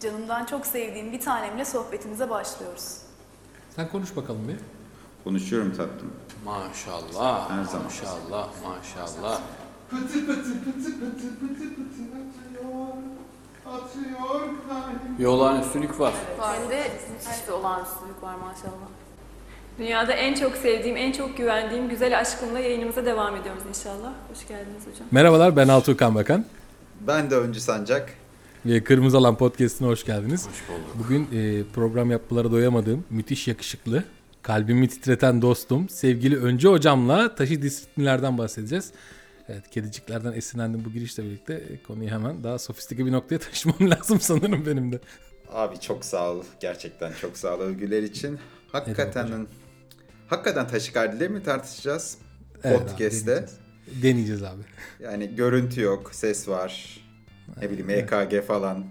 Canımdan çok sevdiğim bir tanemle sohbetimize başlıyoruz. Sen konuş bakalım bir. Konuşuyorum tatlım. Maşallah. Her zaman. Maşallah. Maşallah. Pıtı pıtı pıtı pıtı pıtı pıtı atıyor, atıyor kalbim. Bir olağanüstülük var. Hem de müthiş bir olağanüstülük var maşallah. Dünyada en çok sevdiğim, en çok güvendiğim güzel aşkımla yayınımıza devam ediyoruz inşallah. Hoş geldiniz hocam. Merhabalar ben Altuğkan Bakan. Ben de Öncü Sancak. Ve Kırmızı Alan Podcast'ine hoş geldiniz. Hoş bulduk. Bugün e, program yapmalara doyamadığım, müthiş yakışıklı, kalbimi titreten dostum, sevgili Öncü Hocam'la taşı disiplinlerden bahsedeceğiz. Evet, kediciklerden esinlendim bu girişle birlikte e, konuyu hemen daha sofistike bir noktaya taşımam lazım sanırım benim de. Abi çok sağ ol. Gerçekten çok sağ ol övgüler için. Hakikaten hakikaten taşikardileri mi tartışacağız? Evet Podcast'te. deneyeceğiz. Deneyeceğiz abi. Yani görüntü yok, ses var. Ne bileyim EKG falan.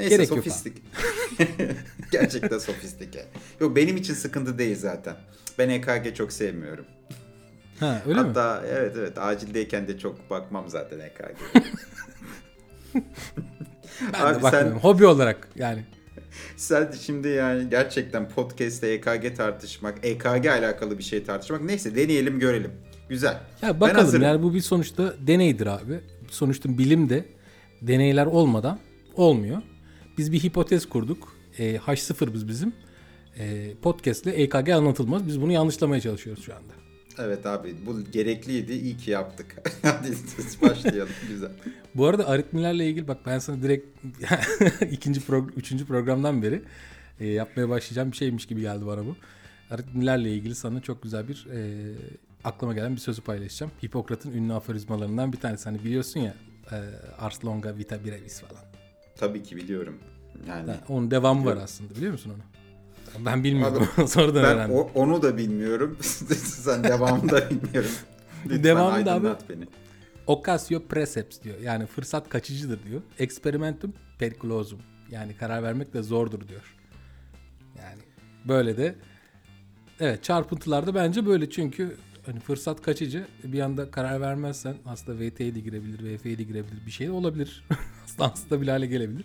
Neyse Gerek sofistik. Gerçekten sofistike. Yok benim için sıkıntı değil zaten. Ben EKG çok sevmiyorum. Ha öyle mi? Hatta evet evet acildeyken de çok bakmam zaten EKG. Ben Abi de sen- bakmıyorum. Hobi olarak yani. Sen şimdi yani gerçekten podcast'te EKG tartışmak, EKG alakalı bir şey tartışmak neyse deneyelim görelim. Güzel. Ya bakalım yani bu bir sonuçta deneydir abi. Sonuçta bilimde deneyler olmadan olmuyor. Biz bir hipotez kurduk. E, H0 biz bizim. E, podcast ile EKG anlatılmaz. Biz bunu yanlışlamaya çalışıyoruz şu anda. Evet abi bu gerekliydi. İyi ki yaptık. Hadi başlayalım. Güzel. Bu arada aritmilerle ilgili bak ben sana direkt ikinci prog- üçüncü programdan beri e, yapmaya başlayacağım bir şeymiş gibi geldi bana bu. Aritmilerle ilgili sana çok güzel bir e, aklıma gelen bir sözü paylaşacağım. Hipokrat'ın ünlü aforizmalarından bir tanesi. Hani biliyorsun ya Ars longa vita brevis falan. Tabii ki biliyorum. Yani onun devamı var aslında biliyor musun onu? Ben bilmiyordum. Sonradan ben öğrendim. o- onu da bilmiyorum. Sen devamını da bilmiyorum. Lütfen Devamı da abi- beni. Occasio preseps diyor. Yani fırsat kaçıcıdır diyor. Experimentum periculosum. Yani karar vermek de zordur diyor. Yani böyle de evet çarpıntılarda bence böyle çünkü hani fırsat kaçıcı bir anda karar vermezsen aslında VT'ye de girebilir, VF'ye de girebilir bir şey de olabilir. aslında hasta bile hale gelebilir.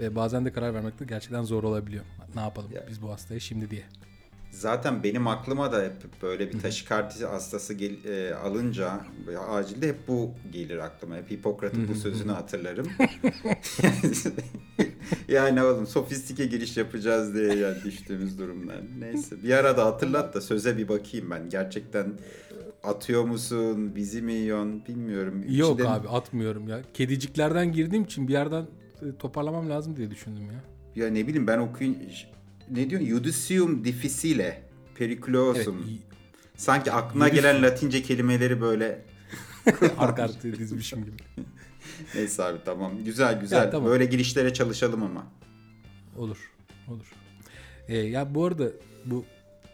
Ve bazen de karar vermek de gerçekten zor olabiliyor. Ne yapalım Ya. biz bu hastaya şimdi diye. Zaten benim aklıma da hep böyle bir taşikardi hastası gel, e, alınca acilde hep bu gelir aklıma. Hep Hipokrat'ın bu sözünü hatırlarım. yani oğlum sofistike giriş yapacağız diye yani düştüğümüz durumlar. Neyse bir ara da hatırlat da söze bir bakayım ben. Gerçekten atıyor musun? Bizi mi yiyorsun? Bilmiyorum. Yok İçinde- abi atmıyorum ya. Kediciklerden girdiğim için bir yerden e, toparlamam lazım diye düşündüm ya. Ya ne bileyim ben okuyun... Ne diyorsun? Judicium difficile. Periculosum. Evet, Sanki aklına gelen Latince kelimeleri böyle arka arkaya dizmişim gibi. Neyse abi tamam. Güzel güzel. Ya, tamam. Böyle girişlere çalışalım ama. Olur. Olur. Ee, ya bu arada bu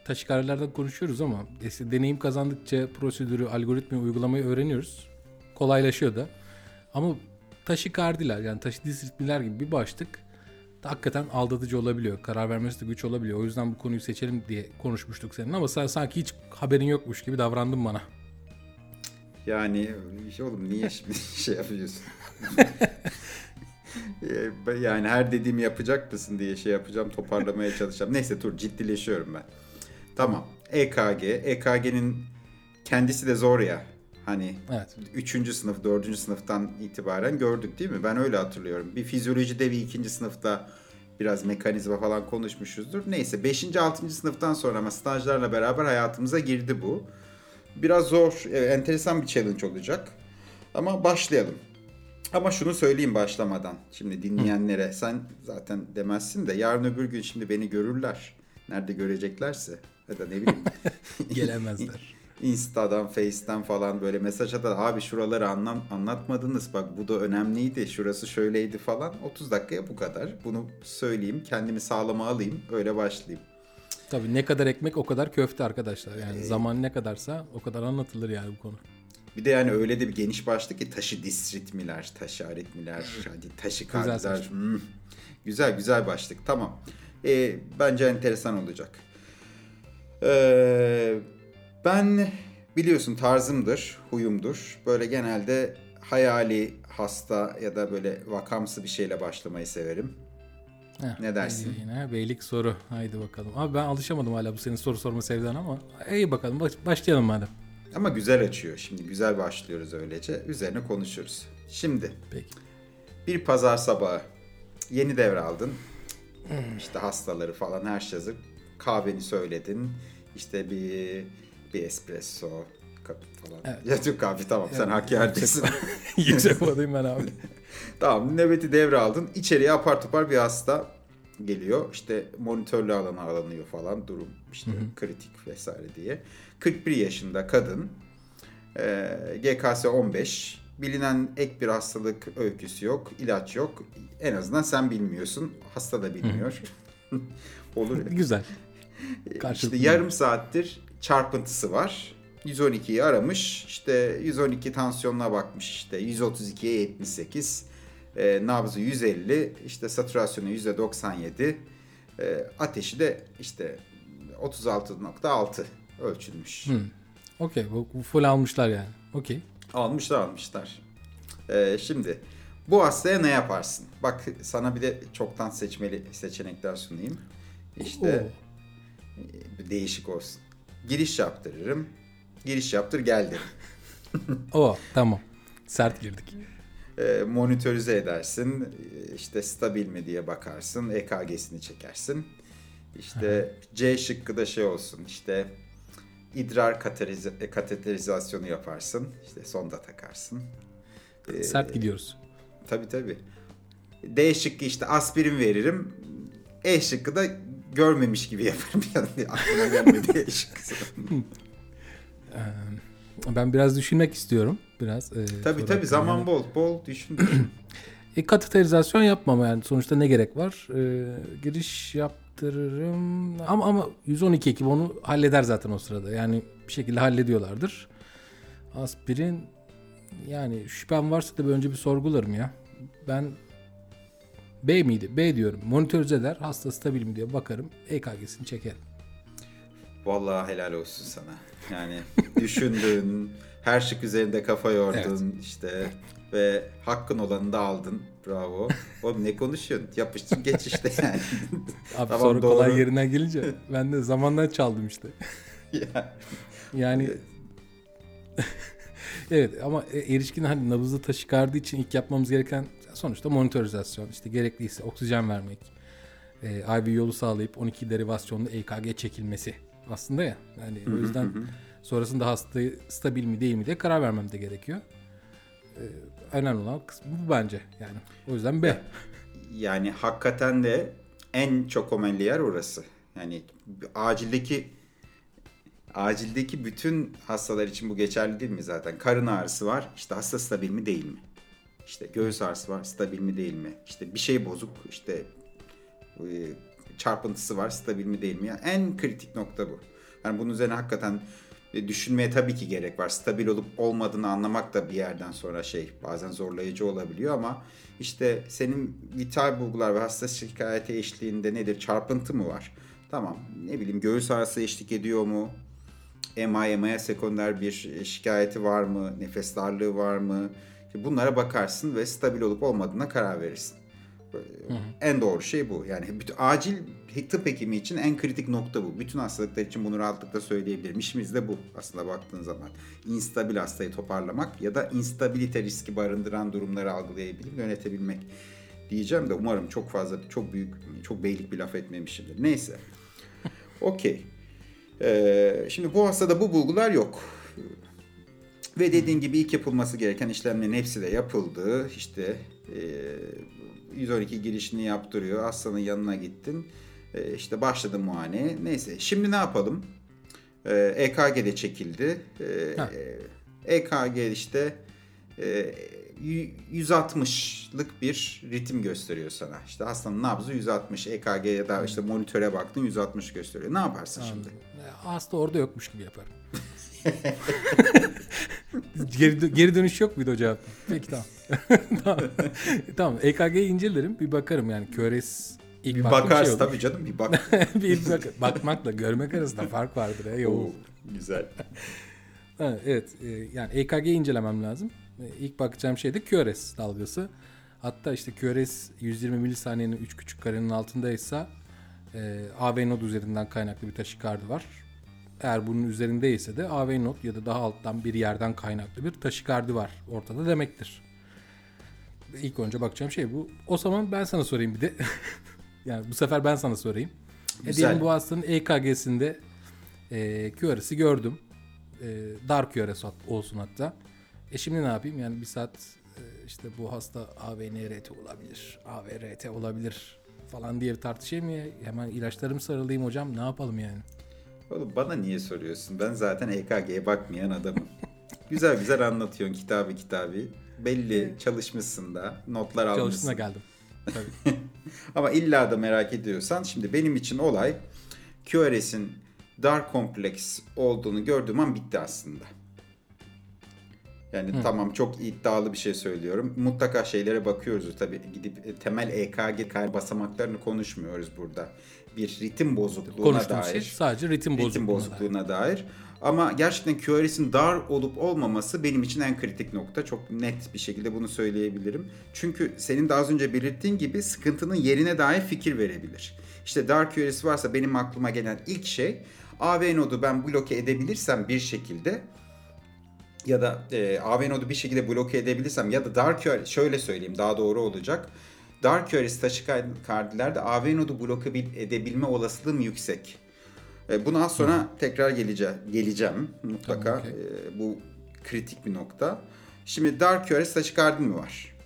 taşikardilerden konuşuyoruz ama işte deneyim kazandıkça prosedürü, algoritmayı uygulamayı öğreniyoruz. Kolaylaşıyor da. Ama taşikardiler yani taşı disiplinler gibi bir başlık hakikaten aldatıcı olabiliyor. Karar vermesi de güç olabiliyor. O yüzden bu konuyu seçelim diye konuşmuştuk senin ama sen sanki hiç haberin yokmuş gibi davrandın bana. Yani şey oğlum niye şimdi şey yapıyorsun? Ee, yani her dediğimi yapacak mısın diye şey yapacağım toparlamaya çalışacağım. Neyse dur ciddileşiyorum ben. Tamam. EKG. EKG'nin kendisi de zor ya. Hani Evet. 3. sınıf, 4. sınıftan itibaren gördük değil mi? Ben öyle hatırlıyorum. Bir fizyolojide bir ikinci sınıfta biraz mekanizma falan konuşmuşuzdur. Neyse 5. 6. sınıftan sonra ama stajlarla beraber hayatımıza girdi bu. Biraz zor, enteresan bir challenge olacak. Ama başlayalım. Ama şunu söyleyeyim başlamadan. Şimdi dinleyenlere sen zaten demezsin de yarın öbür gün şimdi beni görürler. Nerede göreceklerse ya da ne bileyim Gelemezler. Insta'dan, Face'ten falan böyle mesaj atar. Abi şuraları anlam anlatmadınız. Bak bu da önemliydi. Şurası şöyleydi falan. 30 dakikaya bu kadar. Bunu söyleyeyim. Kendimi sağlama alayım. Öyle başlayayım. Tabii ne kadar ekmek o kadar köfte arkadaşlar. Yani zaman ne kadarsa o kadar anlatılır yani bu konu. Bir de yani öyle de bir geniş başlık ki taşı disritmiler, taşı aritmiler, hadi taşı Güzel kardiler. seçim. Hmm. Güzel güzel başlık. Tamam. Ee, bence enteresan olacak. Ee, ben biliyorsun tarzımdır, huyumdur. Böyle genelde hayali hasta ya da böyle vakamsı bir şeyle başlamayı severim. Heh, Ne dersin? Yine beylik soru. Haydi bakalım. Abi ben alışamadım hala bu senin soru sorma sevdan ama iyi bakalım baş- başlayalım madem. Ama güzel açıyor. Şimdi güzel başlıyoruz öylece. Üzerine konuşuruz. Şimdi Peki. bir pazar sabahı yeni devraldın. İşte hastaları falan her şey hazır. Kahveni söyledin. İşte bir bir espresso kapı falan. Evet. Ya Türk kahve tamam sen hak yerdesin. Yüksek odayım ben abi. tamam nöbeti devraldın. İçeriye apar topar bir hasta geliyor. İşte monitörlü alana alınıyor falan durum işte kritik vesaire diye. 41 yaşında kadın. Ee, GKS 15. Bilinen ek bir hastalık öyküsü yok. ilaç yok. En azından sen bilmiyorsun. Hasta da bilmiyor. Olur ya. Güzel. İşte yarım saattir çarpıntısı var. 112'yi aramış. İşte 112 tansiyonuna bakmış işte. 132'ye 78. E, nabzı 150. işte satürasyonu %97. E, ateşi de işte 36.6 ölçülmüş. Hı. Okey bu, full almışlar yani. Okey. Almışlar almışlar. Ee, şimdi bu hastaya ne yaparsın? Bak sana bir de çoktan seçmeli seçenekler sunayım. İşte e, değişik olsun. Giriş yaptırırım. Giriş yaptır gel. O tamam. Sert girdik. Ee, monitörize edersin. İşte stabil mi diye bakarsın. EKG'sini çekersin. İşte C şıkkı da şey olsun. İşte idrar katerize- kateterizasyonu yaparsın. İşte sonda takarsın. Ee, Sert gidiyoruz. Tabii tabii. D şıkkı işte aspirin veririm. E şıkkı da görmemiş gibi yaparım. Yani aklıma gelmedi E şıkkısı. Ben biraz düşünmek istiyorum. Biraz. e, tabii tabii zaman hakkında. bol. Bol düşün. düşün. E, kateterizasyon yapmam yani. Sonuçta ne gerek var? E, giriş yaptırırım. Ama ama 112 ekip onu halleder zaten o sırada. Yani bir şekilde hallediyorlardır. Aspirin yani şüphem varsa da önce bir sorgularım ya. Ben B miydi? B diyorum. Monitörize eder. Hasta stabil mi diye bakarım. EKG'sini çekerim. Vallahi helal olsun sana. Yani düşündün, her şık üzerinde kafa yordun işte ve hakkın olanı da aldın. Bravo. Oğlum ne konuşuyorsun? Yapıştır geç işte yani. Abi Tamam, sonra kolay doğru. yerinden gelince ben de zamandan çaldım işte. Ya, Yani evet ama e, erişkin hani nabızı taşı çıkardığı için ilk yapmamız gereken sonuçta monitorizasyon. İşte gerekliyse oksijen vermek. E, IV yolu sağlayıp 12 derivasyonlu EKG çekilmesi. Aslında ya. Yani o yüzden sonrasında hastayı stabil mi değil mi diye karar vermem de gerekiyor. E, önemli olan kısmı bu bence. Yani o yüzden B. yani hakikaten de en çok omelli yer orası. Yani acildeki acildeki bütün hastalar için bu geçerli değil mi zaten? Karın ağrısı var. İşte hasta stabil mi değil mi? İşte göğüs ağrısı var. Stabil mi değil mi? İşte bir şey bozuk. İşte e, çarpıntısı var. Stabil mi değil mi? Yani en kritik nokta bu. Yani bunun üzerine hakikaten e, düşünmeye tabii ki gerek var. Stabil olup olmadığını anlamak da bir yerden sonra şey bazen zorlayıcı olabiliyor ama işte senin vital bulgular ve hasta şikayeti eşliğinde nedir? Çarpıntı mı var? Tamam ne bileyim göğüs ağrısı eşlik ediyor mu? MI, MI'ye sekonder bir şikayeti var mı? Nefes darlığı var mı? Bunlara bakarsın ve stabil olup olmadığına karar verirsin. En doğru şey bu. Yani bütün, acil tıp hekimi için en kritik nokta bu. Bütün hastalıklar için bunu rahatlıkla söyleyebilirim. İşimiz de bu aslında baktığın zaman. İnstabil hastayı toparlamak ya da instabilite riski barındıran durumları algılayabilmek, yönetebilmek diyeceğim de umarım çok fazla, çok büyük, çok beylik bir laf etmemişimdir. Neyse. Okey. Ee, şimdi bu hastada bu bulgular yok. Ve dediğin gibi ilk yapılması gereken işlemlerin hepsi de yapıldı. İşte e, 112 girişini yaptırıyor. Hastanın yanına gittin. E, işte başladı muayene. Neyse. Şimdi ne yapalım? E, EKG de çekildi. E. EKG işte e, y- 160'lık bir ritim gösteriyor sana. İşte hastanın nabzı 160. EKG ya da işte monitöre baktın 160 gösteriyor. Ne yaparsın şimdi? E, Hasta orada yokmuş gibi yaparım. geri, dö- geri dönüş yok muydu o cevap? Peki tamam. tamam. tamam. EKG'yi incelerim. Bir bakarım yani. Köres ilk Bir baktığım bakarsın şey olur. tabii canım bir bak. bir bak- bakmakla görmek arasında fark vardır. Ya, Oo, güzel. Evet. e, yani EKG incelemem lazım. E, İlk bakacağım şey de QRS dalgası. Hatta işte QRS 120 milisaniyenin 3 küçük karenin altındaysa e, AV node üzerinden kaynaklı bir taşikardi var. Eğer bunun üzerindeyse de AV node ya da daha alttan bir yerden kaynaklı bir taşikardi var ortada demektir. İlk önce bakacağım şey bu. O zaman ben sana sorayım bir de. yani bu sefer ben sana sorayım. E Güzel. diyelim bu hastanın EKG'sinde e, QRS'i gördüm. E, dar QRS olsun hatta. E şimdi ne yapayım? Yani bir saat e, işte bu hasta AVNRT olabilir, AVRT olabilir falan diye tartışayım ya? Hemen ilaçlarımı sarılayım hocam. Ne yapalım yani? Oğlum bana niye soruyorsun? Ben zaten EKG'ye bakmayan adamım. güzel güzel anlatıyorsun kitabı kitabı. Belli çalışmışsın da, notlar almışsın. Çalıştığına geldim. Tabii. Ama illa da merak ediyorsan şimdi benim için olay QRS'in dar kompleks olduğunu gördüğüm an bitti aslında. Yani tamam çok iddialı bir şey söylüyorum. Mutlaka şeylere bakıyoruz tabii. Gidip e, temel EKG basamaklarını konuşmuyoruz burada. Bir ritim bozukluğuna Konuştuğumuz dair. şey sadece ritim, ritim bozukluğuna bozukluğuna dair. Ama gerçekten QRS'in dar olup olmaması benim için en kritik nokta. Çok net bir şekilde bunu söyleyebilirim. Çünkü senin de az önce belirttiğin gibi sıkıntının yerine dair fikir verebilir. İşte dar QRS varsa benim aklıma gelen ilk şey AV nodu ben bloke edebilirsem bir şekilde ya da e, AV nodu bir şekilde bloke edebilirsem ya da dar QRS şöyle söyleyeyim daha doğru olacak. Dar QRS taşikardilerde AV nodu bloke bil- edebilme olasılığım yüksek. E, Buna az sonra tekrar geleceğim. Geleceğim mutlaka. Tamam, okey. E, bu kritik bir nokta. Şimdi dar QRS taşikardi mi var?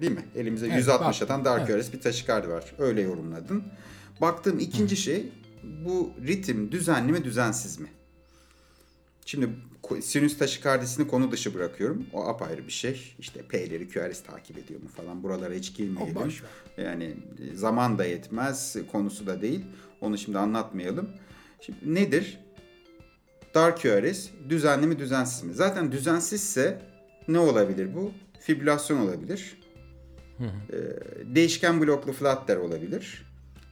Değil mi? Elimize Evet, 160 var. atan dar Evet. QRS bir taşikardi var. Öyle yorumladın. Baktığım ikinci şey bu ritim düzenli mi düzensiz mi? Şimdi sinüs taşikardisini konu dışı bırakıyorum. O apayrı bir şey. İşte P'leri QRS takip ediyor mu falan. Buralara hiç girmeyelim. Yani e, zaman da yetmez. Konusu da değil. Onu şimdi anlatmayalım. Şimdi nedir? Dar QRS düzenli mi düzensiz mi? Zaten düzensizse ne olabilir bu? Fibrilasyon olabilir. Ee, değişken bloklu flutter olabilir.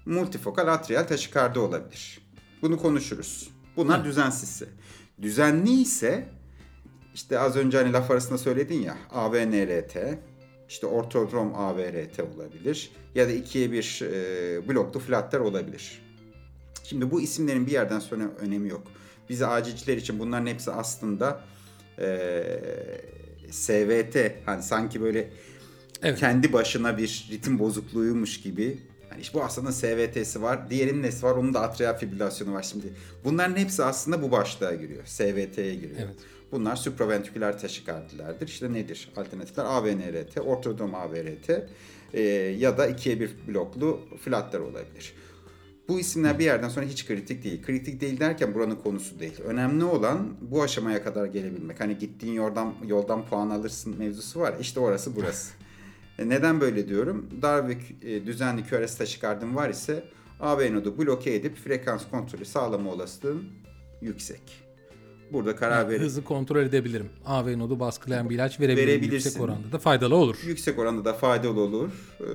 Multifokal atrial taşikardi olabilir. Bunu konuşuruz. Bunlar düzensizse. Düzenli ise işte az önce hani laf arasında söyledin ya AVNRT, işte ortodrom AVRT olabilir ya da ikiye bir e, bloklu flutter olabilir. Şimdi bu isimlerin bir yerden sonra önemi yok. Bize acilciler için bunların hepsi aslında eee SVT hani sanki böyle Evet. kendi başına bir ritim bozukluğuymuş gibi. Hani işte bu aslında SVT'si var. Diğerinin nesi var? Onun da atrial fibrilasyonu var şimdi. Bunların hepsi aslında bu başlığa giriyor. SVT'ye giriyor. Evet. Bunlar supraventriküler taşikardilerdir. İşte nedir? Alternatifler AVNRT, ortodrom AVRT e, ya da ikiye bir bloklu flutter olabilir. Bu isimler bir yerden sonra hiç kritik değil. Kritik değil derken buranın konusu değil. Önemli olan bu aşamaya kadar gelebilmek. Hani gittiğin yoldan yoldan puan alırsın mevzusu var. İşte orası burası. E, Neden böyle diyorum? Dar ve e, düzenli QRS taşikardım var ise AV nodu bloke edip frekans kontrolü sağlama olasılığın yüksek. Burada karar verip Hızı kontrol edebilirim. AV nodu baskılayan bir ilaç verebilirim. Verebilirsin. Yüksek oranda da faydalı olur. yüksek oranda da faydalı olur e,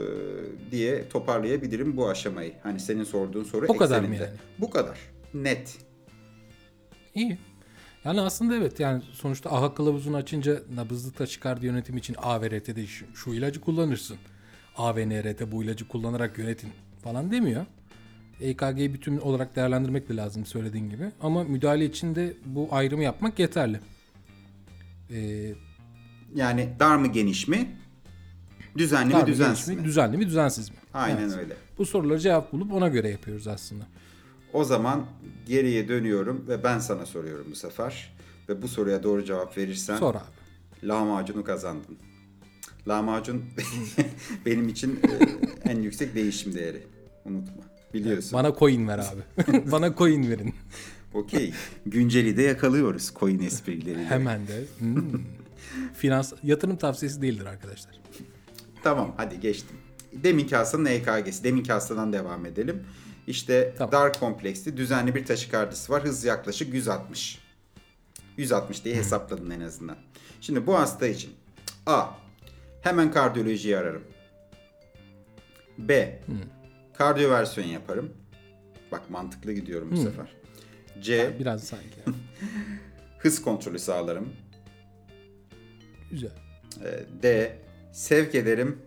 diye toparlayabilirim bu aşamayı. Hani senin sorduğun soru O kadar mı ekseninde. yani? Bu kadar. Net. İyi. Yani aslında evet yani sonuçta AHA kılavuzunu açınca nabızlı taşikardi yönetim için AVRT'de şu, şu ilacı kullanırsın. AVNRT bu ilacı kullanarak yönetin falan demiyor. EKG'yi bütün olarak değerlendirmek de lazım söylediğin gibi. Ama müdahale için de bu ayrımı yapmak yeterli. Ee, Yani dar mı geniş mi? Düzenli mi düzensiz mi, mi? düzenli mi, düzensiz mi? Aynen Evet. öyle. Bu sorulara cevap bulup ona göre yapıyoruz aslında. O zaman geriye dönüyorum ve ben sana soruyorum bu sefer. Ve bu soruya doğru cevap verirsen Sor abi. lahmacunu kazandın. Lahmacun benim için e, en yüksek değişim değeri. Unutma. Biliyorsun. Bana coin ver abi. Bana coin verin. Okey. Günceli de yakalıyoruz coin esprileriyle. Hemen de. Hmm. Finans yatırım tavsiyesi değildir arkadaşlar. Tamam hadi geçtim. Deminki hastanın EKG'si. Deminki hastadan devam edelim. İşte Tamam. dar kompleksli düzenli bir taşikardisi var. Hız yaklaşık 160. 160 diye hesapladın en azından. Şimdi bu hasta için A. Hemen kardiyolojiyi ararım. B. Kardiyoversiyon yaparım. Bak mantıklı gidiyorum bu sefer. C. Biraz sanki. Hız kontrolü sağlarım. Güzel. Ee, D. Sevk ederim.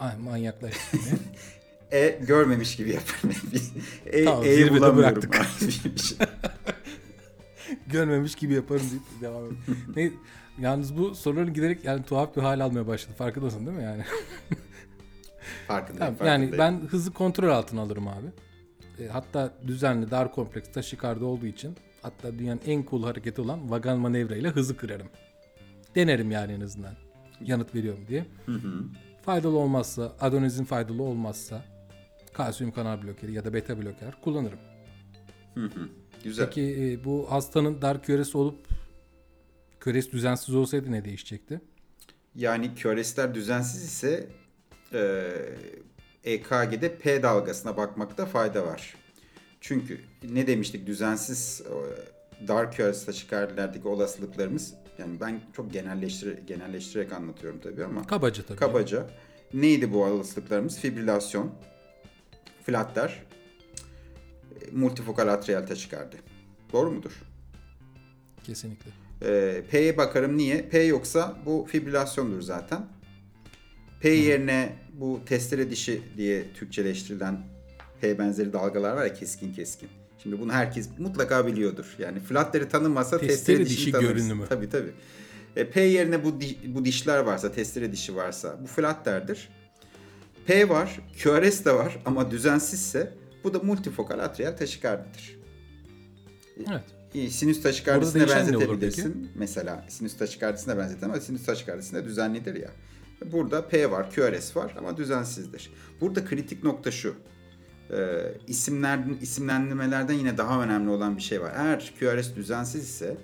Ay manyaklar. E. Görmemiş gibi yaparım. e, Tamam, zirvede bulamıyorum. bıraktık. Görmemiş gibi yaparım deyip devam edelim. ne, yalnız bu soruların giderek yani tuhaf bir hal almaya başladı. Farkındasın değil mi yani? Farkındayım. Tamam, yani ben hızı kontrol altına alırım abi. E, hatta düzenli dar kompleks taşikarda olduğu için hatta dünyanın en cool hareketi olan vagan manevra ile hızı kırarım. Denerim yani en azından. Yanıt veriyorum diye. Faydalı olmazsa, adonezin faydalı olmazsa kalsiyum kanal blokeri ya da beta bloker kullanırım. Güzel. Peki e, bu hastanın dar küresi olup küresi düzensiz olsaydı ne değişecekti? Yani küresler düzensiz ise e, EKG'de P dalgasına bakmakta fayda var. Çünkü ne demiştik düzensiz dar küres taşikardilerdeki olasılıklarımız yani ben çok genelleştire, genelleştirerek anlatıyorum tabii ama Kabaca tabii. kabaca neydi bu olasılıklarımız? Fibrilasyon, flatter, e, multifokal atrial taşikardi. Doğru mudur? Kesinlikle. Ee, P'ye bakarım niye? P yoksa bu fibrilasyondur zaten. P yerine bu testere dişi diye Türkçeleştirilen P benzeri dalgalar var ya keskin keskin. Şimdi bunu herkes mutlaka biliyordur. Yani flatter'i tanımasa Testere testere, dişi dişi tanırız. görünümü. Tabii tabii. E, P yerine bu di- bu dişler varsa, testere dişi varsa bu flatter'dir. P var, QRS de var ama düzensizse bu da multifokal atrial taşikardidir. Evet. Sinüs taşikardisine benzetebilirsin. Mesela sinüs taşikardisine benzetemem ama sinüs taşikardisinde düzenlidir ya. Burada P var, QRS var ama düzensizdir. Burada kritik nokta şu. Ee, isimlerden, isimlendirmelerden yine daha önemli olan bir şey var. Eğer QRS düzensiz ise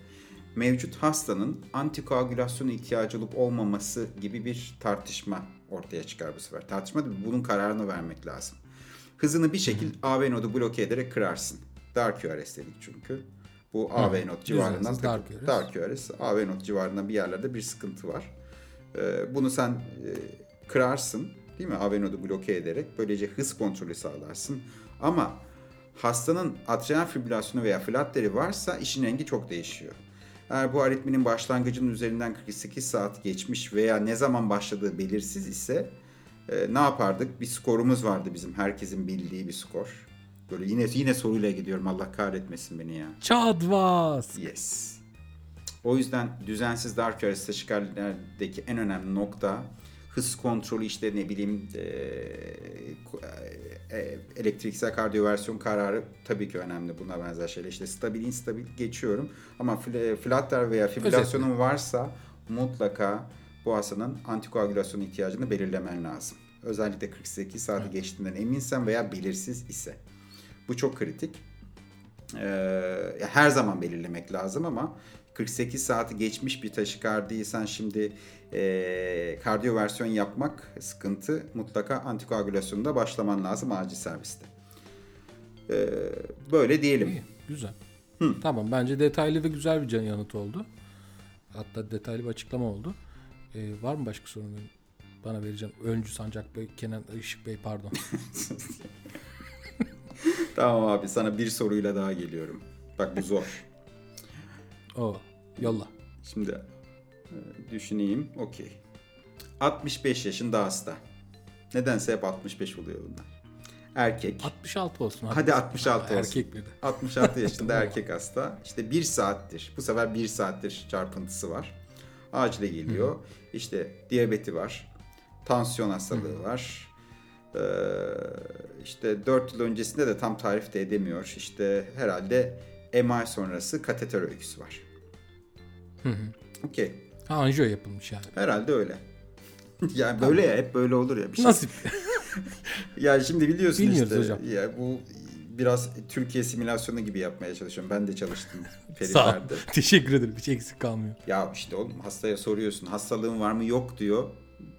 mevcut hastanın antikoagülasyona ihtiyacı olup olmaması gibi bir tartışma ortaya çıkar bu sefer. Tartışma değil, bunun kararını vermek lazım. Hızını bir şekilde AV nodu bloke ederek kırarsın. Dar QRS dedik çünkü. Bu AV nod civarından Düzensiz dar takıl- QRS. dar QRS, AV nod civarında bir yerlerde bir sıkıntı var. Ee, bunu sen e, kırarsın değil mi? AV nodu bloke ederek böylece hız kontrolü sağlarsın. Ama hastanın atrial fibrilasyonu veya flatteri varsa işin rengi çok değişiyor. Eğer bu aritminin başlangıcının üzerinden 48 saat geçmiş veya ne zaman başladığı belirsiz ise e, ne yapardık? Bir skorumuz vardı bizim herkesin bildiği bir skor. Böyle yine yine soruyla gidiyorum Allah kahretmesin beni ya. Çadvas. Yes. O yüzden düzensiz dar küresi taşikarlerdeki en önemli nokta hız kontrolü işte ne bileyim e, e, elektriksel kardiyoversiyon kararı tabii ki önemli buna benzer şeyler. İşte stabil instabil geçiyorum ama fl- flutter veya fibrilasyonun varsa mutlaka bu hastanın antikoagülasyon ihtiyacını belirlemen lazım. Özellikle 48 saati geçtiğinden eminsen veya belirsiz ise. Bu çok kritik. Ee, her zaman belirlemek lazım ama 48 saati geçmiş bir taşikardiysen şimdi e, kardiyoversiyon yapmak sıkıntı. Mutlaka antikoagülasyonda başlaman lazım acil serviste. Ee, böyle diyelim. İyi, güzel. Tamam bence detaylı ve güzel bir can yanıtı oldu. Hatta detaylı bir açıklama oldu. Ee, var mı başka sorun benim? Bana vereceğim. Öncü Sancak Bey, Kenan Işık Bey pardon. Tamam abi sana bir soruyla daha geliyorum. Bak bu zor. o yolla. Şimdi e, düşüneyim. Okey. 65 yaşında hasta. Nedense hep 65 oluyor bunlar. Erkek. 66 olsun. Hadi 66 olsun. Erkek bir de. 66 yaşında erkek hasta. İşte bir saattir. Bu sefer bir saattir çarpıntısı var. Acile geliyor. İşte diyabeti var. Tansiyon hastalığı var. Ee, işte 4 yıl öncesinde de tam tarif de edemiyor. İşte herhalde MI sonrası kateter öyküsü var. Okey. Ha, anjiyo yapılmış yani. Herhalde öyle. yani böyle ya hep böyle olur ya. Bir şey. Nasip. Ya şimdi biliyorsun Bilmiyoruz işte. hocam. Ya bu biraz Türkiye simülasyonu gibi yapmaya çalışıyorum. Ben de çalıştım Sağ ol. Teşekkür ederim. Hiç eksik kalmıyor. ya işte oğlum hastaya soruyorsun. Hastalığın var mı? Yok diyor.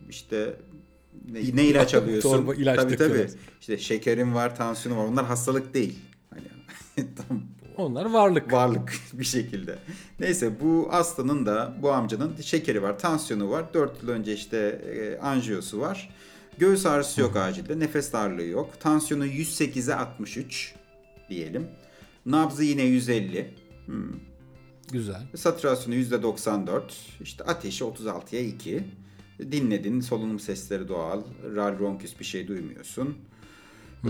İşte ne, ne ilaç alıyorsun? Torba ilaç tabii tabii. İşte şekerin var, tansiyonun var. Onlar hastalık değil. Hani tam Onlar varlık. varlık bir şekilde. Neyse bu hastanın da bu amcanın şekeri var, tansiyonu var. 4 yıl önce işte e, anjiyosu var. Göğüs ağrısı yok acilde, nefes darlığı yok. Tansiyonu 108'e 63 diyelim. Nabzı yine 150. Hmm. Güzel. Satürasyonu %94. İşte ateşi 36'ya 2. Dinledin. Solunum sesleri doğal. Ral ronküs bir şey duymuyorsun. Ee,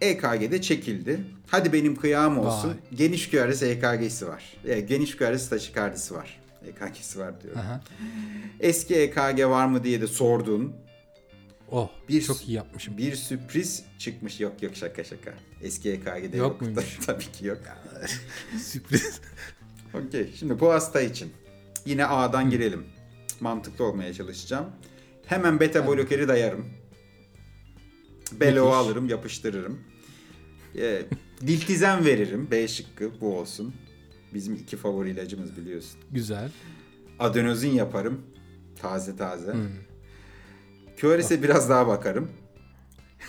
EKG'de çekildi. Hadi benim kıyağım olsun. Vay. Geniş QRS EKG'si var. E, geniş QRS taşikardisi var. EKG'si var diyorum. Aha. Eski EKG var mı diye de sordun. Oh Bir- çok iyi yapmışım. Bir sürpriz çıkmış. Yok yok şaka şaka. Eski EKG'de Yok yok. Tabii ki yok. Sürpriz. Okey. Şimdi bu hasta için yine A'dan girelim. Mantıklı olmaya çalışacağım. Hemen beta blokeri dayarım. Belo alırım, yapıştırırım. Ee, diltizen veririm. B şıkkı bu olsun. Bizim iki favori ilacımız biliyorsun. Güzel. Adenozin yaparım. Taze taze. Hmm. QRS'e biraz daha bakarım.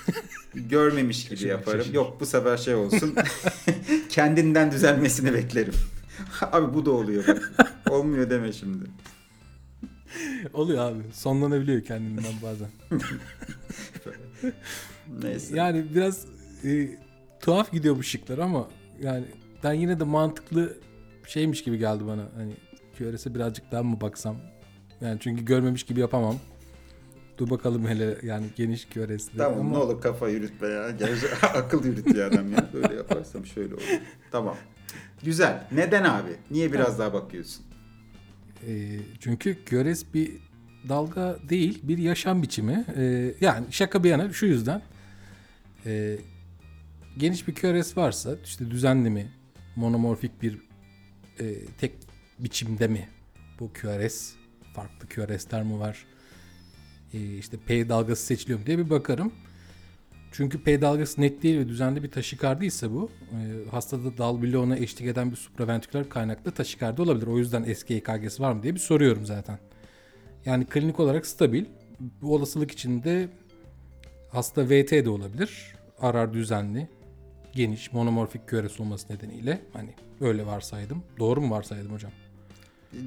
Görmemiş gibi yaparım. Yok bu sefer şey olsun. Kendinden düzelmesini beklerim. Abi bu da oluyor. bak. Olmuyor deme şimdi. Oluyor abi. Sonlanabiliyor kendinden bazen. Neyse. Yani biraz e, tuhaf gidiyor bu şıklar ama yani ben yine de mantıklı şeymiş gibi geldi bana. Hani QRS'e birazcık daha mı baksam? Yani çünkü görmemiş gibi yapamam. Dur bakalım hele yani geniş QRS'de. Tamam ama ne olur kafa yürütme ya. Gerçi akıl yürütüyor adam ya. Böyle yaparsam şöyle olur. Tamam. Güzel. Neden abi? Niye biraz daha bakıyorsun? e, çünkü QRS bir dalga değil, bir yaşam biçimi. E, yani şaka bir yana şu yüzden e, geniş bir QRS varsa işte düzenli mi, monomorfik bir e, tek biçimde mi bu QRS? Farklı QRS'ler mi var? E, işte P dalgası seçiliyor mu diye bir bakarım. Çünkü P dalgası net değil ve düzenli bir taşikardi ise bu e, hastada dal bloğuna eşlik eden bir supraventriküler kaynaklı taşikardi olabilir. O yüzden eski EKG'si var mı diye bir soruyorum zaten. Yani klinik olarak stabil. Bu olasılık içinde hasta VT de olabilir. Arar düzenli, geniş, monomorfik QRS olması nedeniyle. Hani öyle varsaydım. Doğru mu varsaydım hocam?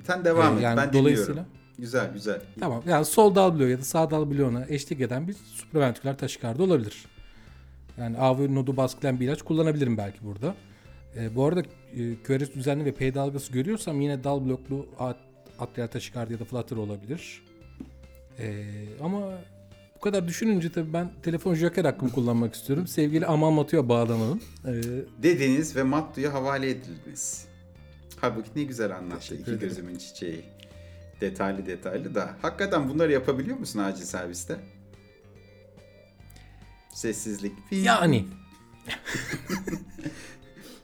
Sen devam Ee, et. yani ben dolayısıyla- dinliyorum. Güzel güzel. Tamam. Yani sol dal bloğu ya da sağ dal bloğuna eşlik eden bir supraventriküler taşikardi olabilir. Yani AV nodu baskılayan bir ilaç kullanabilirim belki burada. Ee, bu arada e, QRS düzenli ve P dalgası görüyorsam yine dal bloklu at- atrial taşikardi ya da flutter olabilir. Ee, ama kadar düşününce tabii ben telefon joker hakkımı kullanmak istiyorum. Sevgili Aman Matu'ya bağlanalım. Ee, Dediniz ve Mattu'ya havale edildiniz. Halbuki ne güzel anlattı iki gözümün çiçeği. Detaylı detaylı da. Hakikaten bunları yapabiliyor musun acil serviste? Sessizlik. yani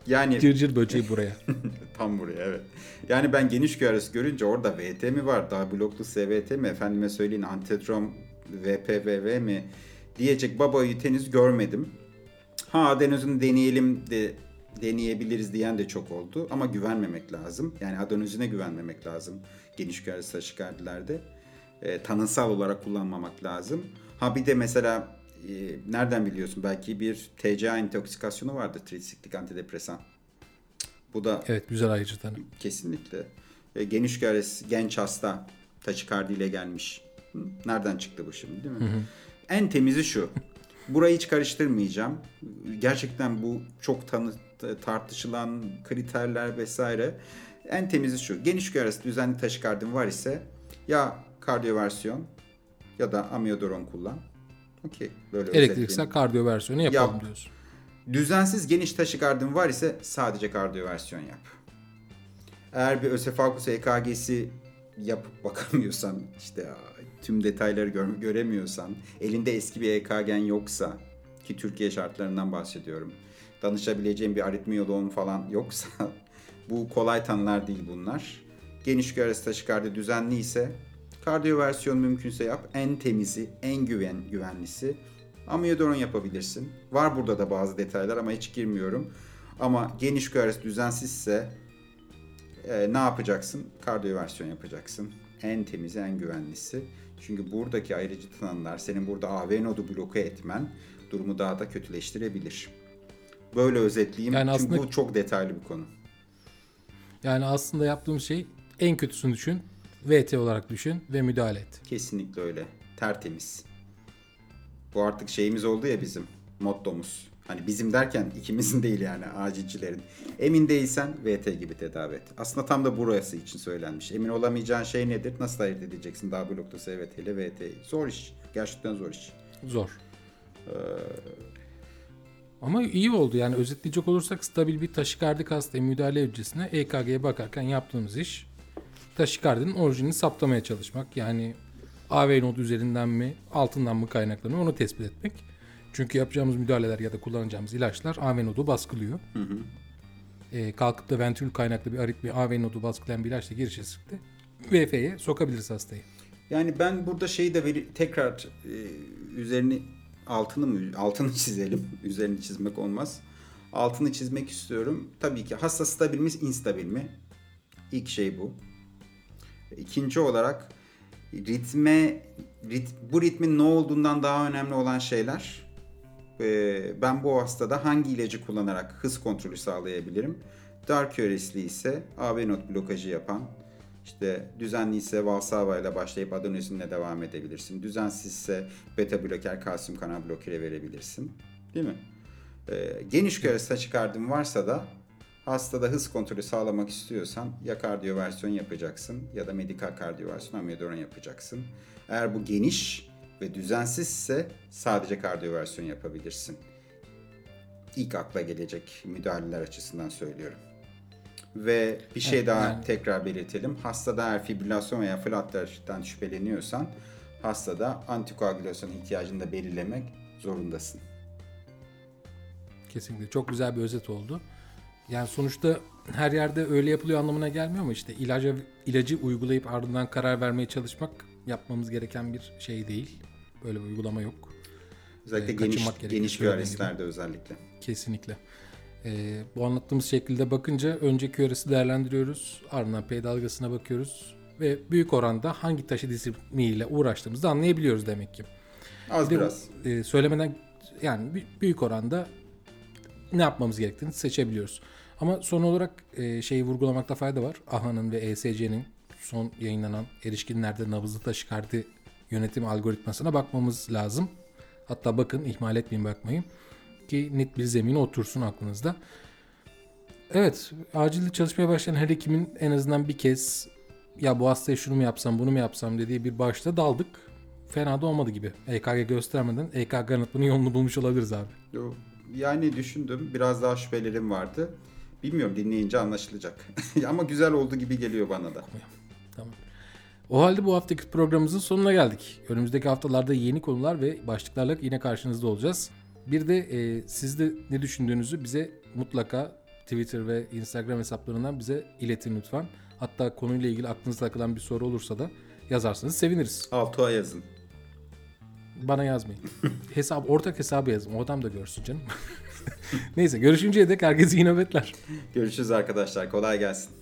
Yani cırcır böceği buraya. tam buraya evet. Yani ben geniş QRS görünce orada VT mi var? Daha bloklu SVT mi? Efendime söyleyin antetrom VPVV mi? Diyecek baba yiğit henüz görmedim. Ha adenozini deneyelim de deneyebiliriz diyen de çok oldu. Ama güvenmemek lazım. Yani adenozine güvenmemek lazım. Geniş QRS taşikardilerde. E, tanısal olarak kullanmamak lazım. Ha bir de mesela e, nereden biliyorsun? Belki bir TCA intoksikasyonu vardı. Trisiklik antidepresan. Bu da Evet güzel ayrıcı tanım. Kesinlikle. E, geniş QRS genç hasta taşikardi ile gelmiş. Hı, Nereden çıktı bu şimdi değil mi? En temizi şu. Burayı hiç karıştırmayacağım. Gerçekten bu çok tanı tartışılan kriterler vesaire. En temizi şu. Geniş QRS düzenli taşikardin var ise ya kardiyoversiyon ya da amiodaron kullan. Okey. Böyle Elektriksel özetleyeyim. kardiyo versiyonu yapalım Yap. diyorsun. Düzensiz geniş taşikardin var ise sadece kardiyoversiyon yap. Eğer bir ösefalkus EKG'si yapıp bakamıyorsan işte tüm detayları gör- göremiyorsan elinde eski bir EKG'n yoksa ki Türkiye şartlarından bahsediyorum. Danışabileceğin bir aritmiyoloğun falan yoksa bu kolay tanılar değil bunlar. Geniş QRS taşikardi düzenli ise kardiyoversiyon mümkünse yap. En temizi, en güven güvenlisi Amiodaron yapabilirsin. Var burada da bazı detaylar ama hiç girmiyorum. Ama geniş QRS düzensizse e, ne yapacaksın? Kardiyoversiyon yapacaksın. En temizi, en güvenlisi. Çünkü buradaki ayrıcı tanımlar senin burada AV nodu bloke etmen durumu daha da kötüleştirebilir. Böyle özetleyeyim. Yani Çünkü aslında- bu çok detaylı bir konu. Yani aslında yaptığımız şey en kötüsünü düşün. VT olarak düşün ve müdahale et. Kesinlikle öyle. Tertemiz. Bu artık şeyimiz oldu ya bizim. Mottomuz. Hani bizim derken ikimizin değil yani acilcilerin. Emin değilsen VT gibi tedavi et. Aslında tam da burası için söylenmiş. Emin olamayacağın şey nedir? Nasıl ayırt edeceksin W noktası VT ile VT'yi? Zor iş. Gerçekten zor iş. Zor. Ama iyi oldu yani özetleyecek olursak stabil bir taşikardik hastaya müdahale öncesine EKG'ye bakarken yaptığımız iş taşikardinin orijinini saptamaya çalışmak. Yani AV nod üzerinden mi altından mı kaynaklanıyor onu tespit etmek. Çünkü yapacağımız müdahaleler ya da kullanacağımız ilaçlar AV nodu baskılıyor. Ee, kalkıp da ventrikül kaynaklı bir aritmi AV nodu baskılayan bir ilaçla girişirse de VF'ye sokabiliriz hastayı. Yani ben burada şeyi de veri, tekrar e, üzerini altını mı altını çizelim. Üzerini çizmek olmaz. Altını çizmek istiyorum. Tabii ki hasta stabil mi, instabil mi? İlk şey bu. İkinci olarak ritme rit, bu ritmin ne olduğundan daha önemli olan şeyler. E, ben bu hastada hangi ilacı kullanarak hız kontrolü sağlayabilirim? Dar küresli ise AB not blokajı yapan, işte düzenli ise Valsarba ile başlayıp adenosinle devam edebilirsin. Düzensizse beta bloker, kalsiyum kanal blokeri verebilirsin. Değil mi? Ee, geniş küresli taşikardim varsa da hastada hız kontrolü sağlamak istiyorsan ya kardiyoversiyon yapacaksın ya da medikal kardiyoversiyon amiodaron yapacaksın. Eğer bu geniş ve düzensizse sadece kardiyoversiyon yapabilirsin. İlk akla gelecek müdahaleler açısından söylüyorum. Ve bir şey Evet, daha yani- tekrar belirtelim. Hastada eğer fibrilasyon veya flatlardan şüpheleniyorsan hastada antikoagülasyon ihtiyacını da belirlemek zorundasın. Kesinlikle çok güzel bir özet oldu. Yani sonuçta her yerde öyle yapılıyor anlamına gelmiyor ama işte ilaca, ilacı uygulayıp ardından karar vermeye çalışmak yapmamız gereken bir şey değil. Böyle bir uygulama yok. Özellikle Ee, geniş, geniş küreslerde özellikle. Kesinlikle. Ee, bu anlattığımız şekilde bakınca önce QRS'i değerlendiriyoruz. Ardından P dalgasına bakıyoruz. Ve büyük oranda hangi taşı disipliniyle uğraştığımızı anlayabiliyoruz demek ki. Az Bir de, biraz. e, söylemeden yani büyük oranda ne yapmamız gerektiğini seçebiliyoruz. Ama son olarak e, şeyi vurgulamakta fayda var. AHA'nın ve ESC'nin son yayınlanan erişkinlerde nabızlı taşikardi yönetim algoritmasına bakmamız lazım. Hatta bakın ihmal etmeyin bakmayın ki net bir zemine otursun aklınızda. Evet, acilde çalışmaya başlayan her hekimin en azından bir kez ya bu hastaya şunu mu yapsam bunu mu yapsam dediği bir başta daldık. Fena da olmadı gibi. EKG göstermeden EKG yanıtının yolunu bulmuş olabiliriz abi. Yani düşündüm. Biraz daha şüphelerim vardı. Bilmiyorum dinleyince anlaşılacak. Ama güzel oldu gibi geliyor bana da. Tamam. O halde bu haftaki programımızın sonuna geldik. Önümüzdeki haftalarda yeni konular ve başlıklarla yine karşınızda olacağız. Bir de e, siz de ne düşündüğünüzü bize mutlaka Twitter ve Instagram hesaplarından bize iletin lütfen. Hatta konuyla ilgili aklınızda takılan bir soru olursa da yazarsanız seviniriz. Altuğ'a yazın. Bana yazmayın. Hesap, ortak hesabı yazın. O adam da görsün canım. Neyse görüşünceye dek herkese iyi nöbetler. Görüşürüz arkadaşlar. Kolay gelsin.